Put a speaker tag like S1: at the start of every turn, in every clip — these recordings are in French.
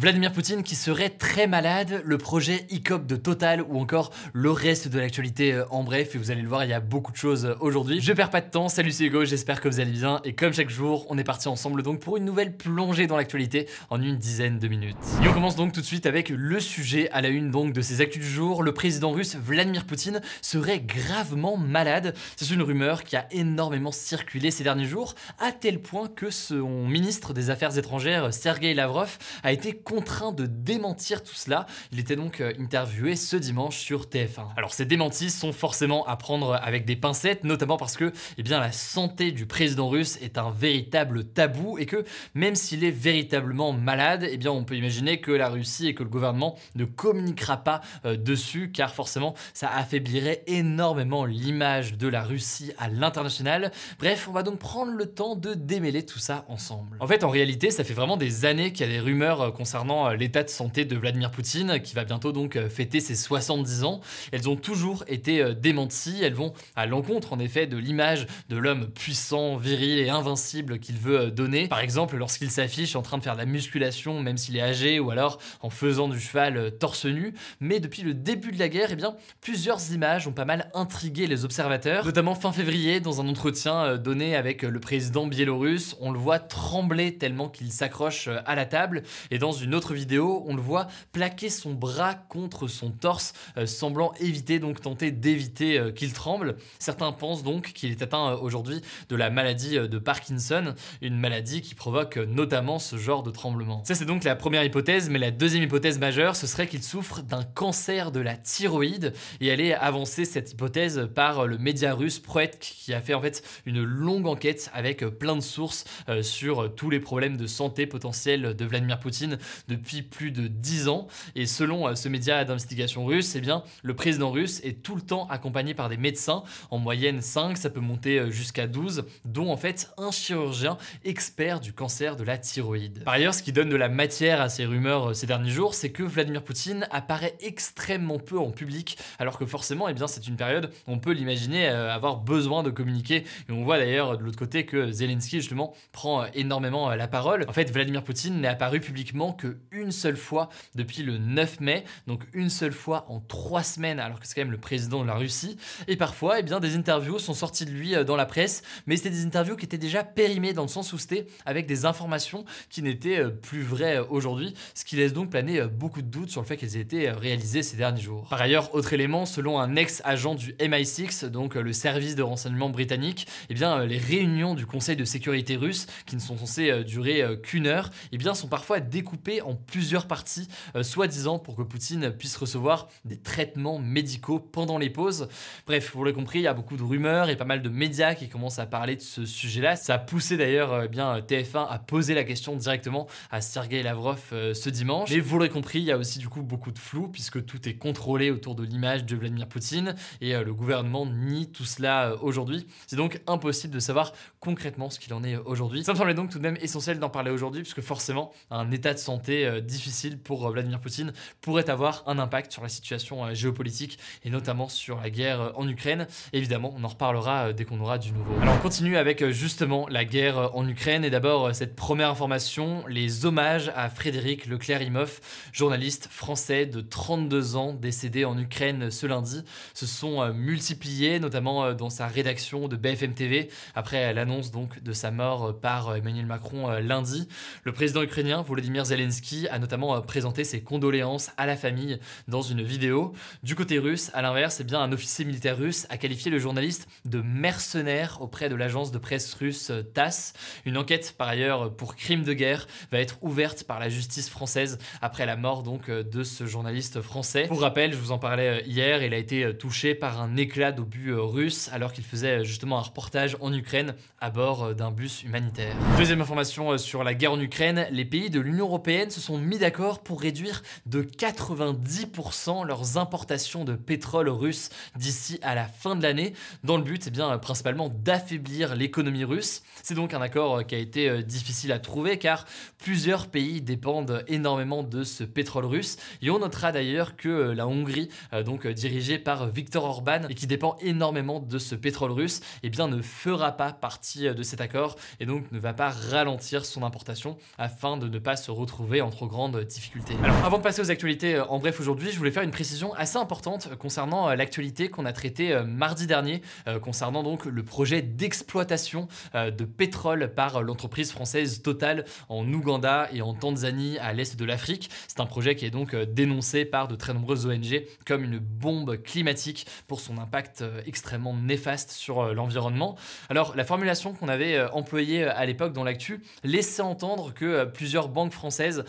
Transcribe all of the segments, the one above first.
S1: Vladimir Poutine qui serait très malade, le projet ICOP de Total ou encore le reste de l'actualité euh, en bref. Et vous allez le voir, il y a beaucoup de choses euh, aujourd'hui. Je perds pas de temps, salut c'est Hugo, j'espère que vous allez bien. Et comme chaque jour, on est parti ensemble donc pour une nouvelle plongée dans l'actualité en une dizaine de minutes. Et on commence donc tout de suite avec le sujet à la une donc de ces actus du jour. Le président russe Vladimir Poutine serait gravement malade. C'est une rumeur qui a énormément circulé ces derniers jours, à tel point que son ministre des Affaires étrangères, Sergei Lavrov, a été contraint de démentir tout cela. Il était donc euh, interviewé ce dimanche sur TF1. Alors ces démentis sont forcément à prendre avec des pincettes, notamment parce que eh bien, la santé du président russe est un véritable tabou et que même s'il est véritablement malade, eh bien, on peut imaginer que la Russie et que le gouvernement ne communiquera pas euh, dessus car forcément ça affaiblirait énormément l'image de la Russie à l'international. Bref, on va donc prendre le temps de démêler tout ça ensemble. En fait, en réalité, ça fait vraiment des années qu'il y a des rumeurs euh, concernant euh, l'état de santé de Vladimir Poutine, qui va bientôt donc euh, fêter ses 70 ans. Elles ont toujours été euh, démenties, elles vont à l'encontre en effet de l'image de l'homme puissant, viril et invincible qu'il veut donner. Par exemple, lorsqu'il s'affiche en train de faire de la musculation, même s'il est âgé, ou alors en faisant du cheval torse nu. Mais depuis le début de la guerre, eh bien, plusieurs images ont pas mal intrigué les observateurs, notamment fin février, dans un entretien donné avec le président biélorusse, on le voit trembler tellement qu'il s'accroche à la table, et dans une autre vidéo, on le voit plaquer son bras contre son torse, euh, semblant éviter, donc tenter d'éviter euh, qu'il tremble. Certains pensent donc qu'il est atteint euh, aujourd'hui de la maladie de Parkinson, une maladie qui provoque notamment ce genre de tremblement. Ça c'est donc la première hypothèse, mais la deuxième hypothèse majeure, ce serait qu'il souffre d'un cancer de la thyroïde, et elle est avancée cette hypothèse par le média russe Proetk, qui a fait en fait une longue enquête avec plein de sources sur tous les problèmes de santé potentiels de Vladimir Poutine, depuis plus de 10 ans. Et selon euh, ce média d'investigation russe, eh bien, le président russe est tout le temps accompagné par des médecins, en moyenne 5, ça peut monter euh, jusqu'à 12, dont en fait un chirurgien expert du cancer de la thyroïde. Par ailleurs, ce qui donne de la matière à ces rumeurs euh, ces derniers jours, c'est que Vladimir Poutine apparaît extrêmement peu en public, alors que forcément, eh bien, c'est une période on peut l'imaginer avoir besoin de communiquer. Et on voit d'ailleurs de l'autre côté que Zelensky, justement, prend énormément la parole. En fait, Vladimir Poutine n'est apparu publiquement que une seule fois depuis le 9 mai, donc une seule fois en trois semaines, alors que c'est quand même le président de la Russie. Et parfois, eh bien, des interviews sont sorties de lui euh, dans la presse, mais c'était des interviews qui étaient déjà périmées dans le sens où c'était avec des informations qui n'étaient euh, plus vraies euh, aujourd'hui, ce qui laisse donc planer beaucoup de doutes sur le fait qu'elles aient été réalisées ces derniers jours. Par ailleurs, autre élément, selon un ex-agent du MI6, donc le service de renseignement britannique, eh bien, les réunions du Conseil de sécurité russe, qui ne sont censées durer qu'une heure, eh bien, sont parfois découpées en plusieurs parties, euh, soi-disant pour que Poutine puisse recevoir des traitements médicaux pendant les pauses. Bref, vous l'avez compris, il y a beaucoup de rumeurs et pas mal de médias qui commencent à parler de ce sujet-là. Ça a poussé d'ailleurs euh, bien TF1 à poser la question directement à Sergei Lavrov euh, ce dimanche. Mais vous l'aurez compris, il y a aussi du coup beaucoup de flou puisque tout est contrôlé autour de l'image de Vladimir Poutine et le gouvernement nie tout cela aujourd'hui. C'est donc impossible de savoir concrètement ce qu'il en est aujourd'hui. Ça me semblait donc tout de même essentiel d'en parler aujourd'hui puisque forcément un état de santé difficile pour euh, Vladimir Poutine pourrait avoir un impact sur la situation euh, géopolitique et notamment sur la guerre euh, en Ukraine. Évidemment, on en reparlera dès qu'on aura du nouveau. Alors on continue avec justement la guerre en Ukraine et d'abord cette première information, les hommages à Frédéric Leclerc-Imhoff, journaliste français de 32 ans décédé en Ukraine ce lundi, se sont multipliés notamment dans sa rédaction de BFM TV après l'annonce donc de sa mort par Emmanuel Macron lundi. Le président ukrainien Volodymyr Zelensky A notamment présenté ses condoléances à la famille dans une vidéo. Du côté russe, à l'inverse, eh bien un officier militaire russe a qualifié le journaliste de mercenaire auprès de l'agence de presse russe TASS. Une enquête par ailleurs pour crime de guerre va être ouverte par la justice française après la mort donc de ce journaliste français. Pour rappel, je vous en parlais hier, il a été touché par un éclat d'obus russe alors qu'il faisait justement un reportage en Ukraine à bord d'un bus humanitaire. Deuxième information sur la guerre en Ukraine, les pays de l'Union européenne se sont mis d'accord pour réduire de 90% leurs importations de pétrole russe d'ici à la fin de l'année, dans le but eh bien, principalement d'affaiblir l'économie russe. C'est donc un accord qui a été difficile à trouver car plusieurs pays dépendent énormément de ce pétrole russe. Et on notera d'ailleurs que la Hongrie, donc dirigée par Viktor Orban et qui dépend énormément de ce pétrole russe, eh bien, ne fera pas partie de cet accord et donc ne va pas ralentir son importation afin de ne pas se retrouver en trop grande difficulté. Alors avant de passer aux actualités en bref aujourd'hui, je voulais faire une précision assez importante concernant l'actualité qu'on a traitée mardi dernier concernant donc le projet d'exploitation de pétrole par l'entreprise française Total en Ouganda et en Tanzanie à l'est de l'Afrique. C'est un projet qui est donc dénoncé par de très nombreuses ONG comme une bombe climatique pour son impact extrêmement néfaste sur l'environnement. Alors la formulation qu'on avait employée à l'époque dans l'actu laissait entendre que plusieurs banques françaises,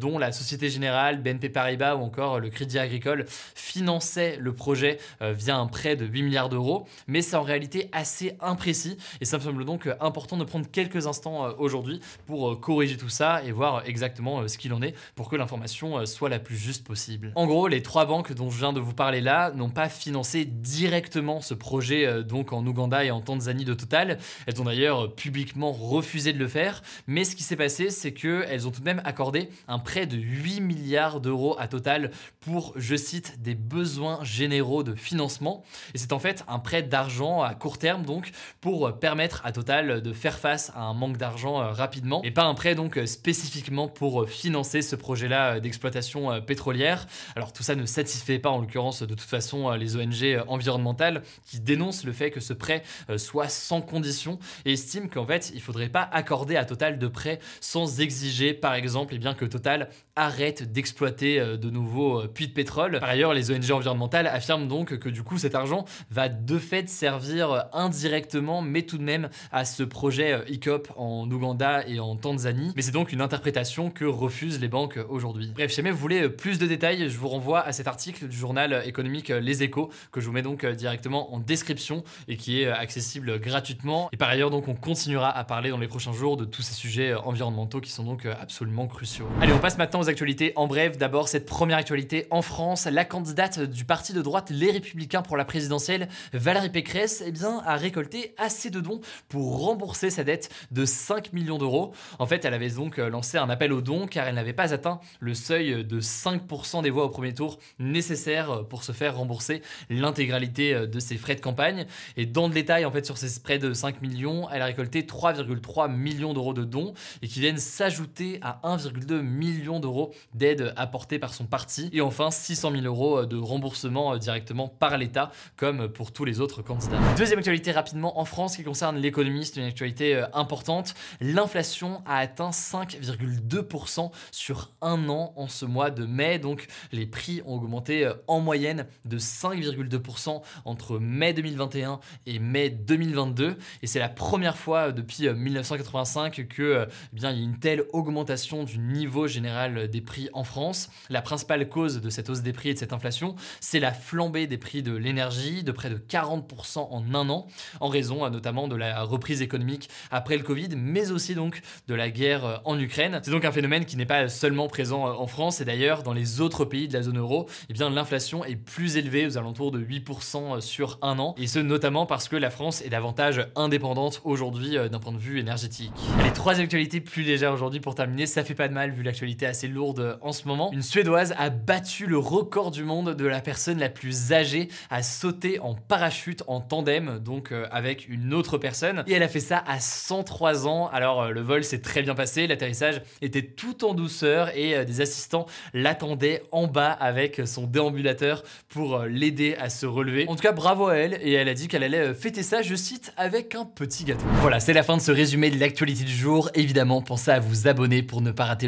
S1: dont la Société Générale, BNP Paribas ou encore le Crédit Agricole, finançaient le projet via un prêt de 8 milliards d'euros, mais c'est en réalité assez imprécis et ça me semble donc important de prendre quelques instants aujourd'hui pour corriger tout ça et voir exactement ce qu'il en est pour que l'information soit la plus juste possible. En gros, les trois banques dont je viens de vous parler là n'ont pas financé directement ce projet donc en Ouganda et en Tanzanie de Total. Elles ont d'ailleurs publiquement refusé de le faire, mais ce qui s'est passé, c'est qu'elles ont tout de même accordé un prêt de 8 milliards d'euros à Total pour, je cite, des besoins généraux de financement. Et c'est en fait un prêt d'argent à court terme donc pour permettre à Total de faire face à un manque d'argent rapidement et pas un prêt donc spécifiquement pour financer ce projet-là d'exploitation pétrolière. Alors tout ça ne satisfait pas en l'occurrence de toute façon les ONG environnementales qui dénoncent le fait que ce prêt soit sans condition et estiment qu'en fait il faudrait pas accorder à Total de prêt sans exiger par exemple bien que Total arrête d'exploiter de nouveaux puits de pétrole. Par ailleurs, les ONG environnementales affirment donc que du coup cet argent va de fait servir indirectement mais tout de même à ce projet ICOP en Ouganda et en Tanzanie. Mais c'est donc une interprétation que refusent les banques aujourd'hui. Bref, si jamais vous voulez plus de détails, je vous renvoie à cet article du journal économique Les Échos que je vous mets donc directement en description et qui est accessible gratuitement. Et par ailleurs, donc on continuera à parler dans les prochains jours de tous ces sujets environnementaux qui sont donc absolument cruciaux. Allez, on passe maintenant aux actualités. En bref, d'abord cette première actualité en France, la candidate du parti de droite Les Républicains pour la présidentielle, Valérie Pécresse, eh bien, a récolté assez de dons pour rembourser sa dette de 5 millions d'euros. En fait, elle avait donc lancé un appel aux dons car elle n'avait pas atteint le seuil de 5% des voix au premier tour nécessaire pour se faire rembourser l'intégralité de ses frais de campagne. Et dans le détail, en fait, sur ces prêts de 5 millions, elle a récolté 3,3 millions d'euros de dons et qui viennent s'ajouter à 1,2 million d'euros d'aide apportée par son parti. Et enfin, 600 000 euros de remboursement directement par l'État, comme pour tous les autres candidats. Deuxième actualité rapidement en France qui concerne l'économie, c'est une actualité importante. L'inflation a atteint 5,2% sur un an en ce mois de mai. Donc les prix ont augmenté en moyenne de 5,2% entre mai 2021 et mai 2022. Et c'est la première fois depuis 1985 que eh bien, il y a une telle augmentation du niveau général des prix en France. La principale cause de cette hausse des prix et de cette inflation, c'est la flambée des prix de l'énergie de près de 40% en un an, en raison notamment de la reprise économique après le Covid, mais aussi donc de la guerre en Ukraine. C'est donc un phénomène qui n'est pas seulement présent en France et d'ailleurs dans les autres pays de la zone euro, eh bien l'inflation est plus élevée aux alentours de 8% sur un an, et ce notamment parce que la France est davantage indépendante aujourd'hui d'un point de vue énergétique. Les trois actualités plus légères aujourd'hui pour terminer, ça fait pas de vu l'actualité assez lourde en ce moment. Une Suédoise a battu le record du monde de la personne la plus âgée à sauter en parachute en tandem, donc avec une autre personne, et elle a fait ça à 103 ans. Alors le vol s'est très bien passé, l'atterrissage était tout en douceur et des assistants l'attendaient en bas avec son déambulateur pour l'aider à se relever. En tout cas, bravo à elle et elle a dit qu'elle allait fêter ça, je cite, avec un petit gâteau. Voilà, c'est la fin de ce résumé de l'actualité du jour. Évidemment, pensez à vous abonner pour ne pas rater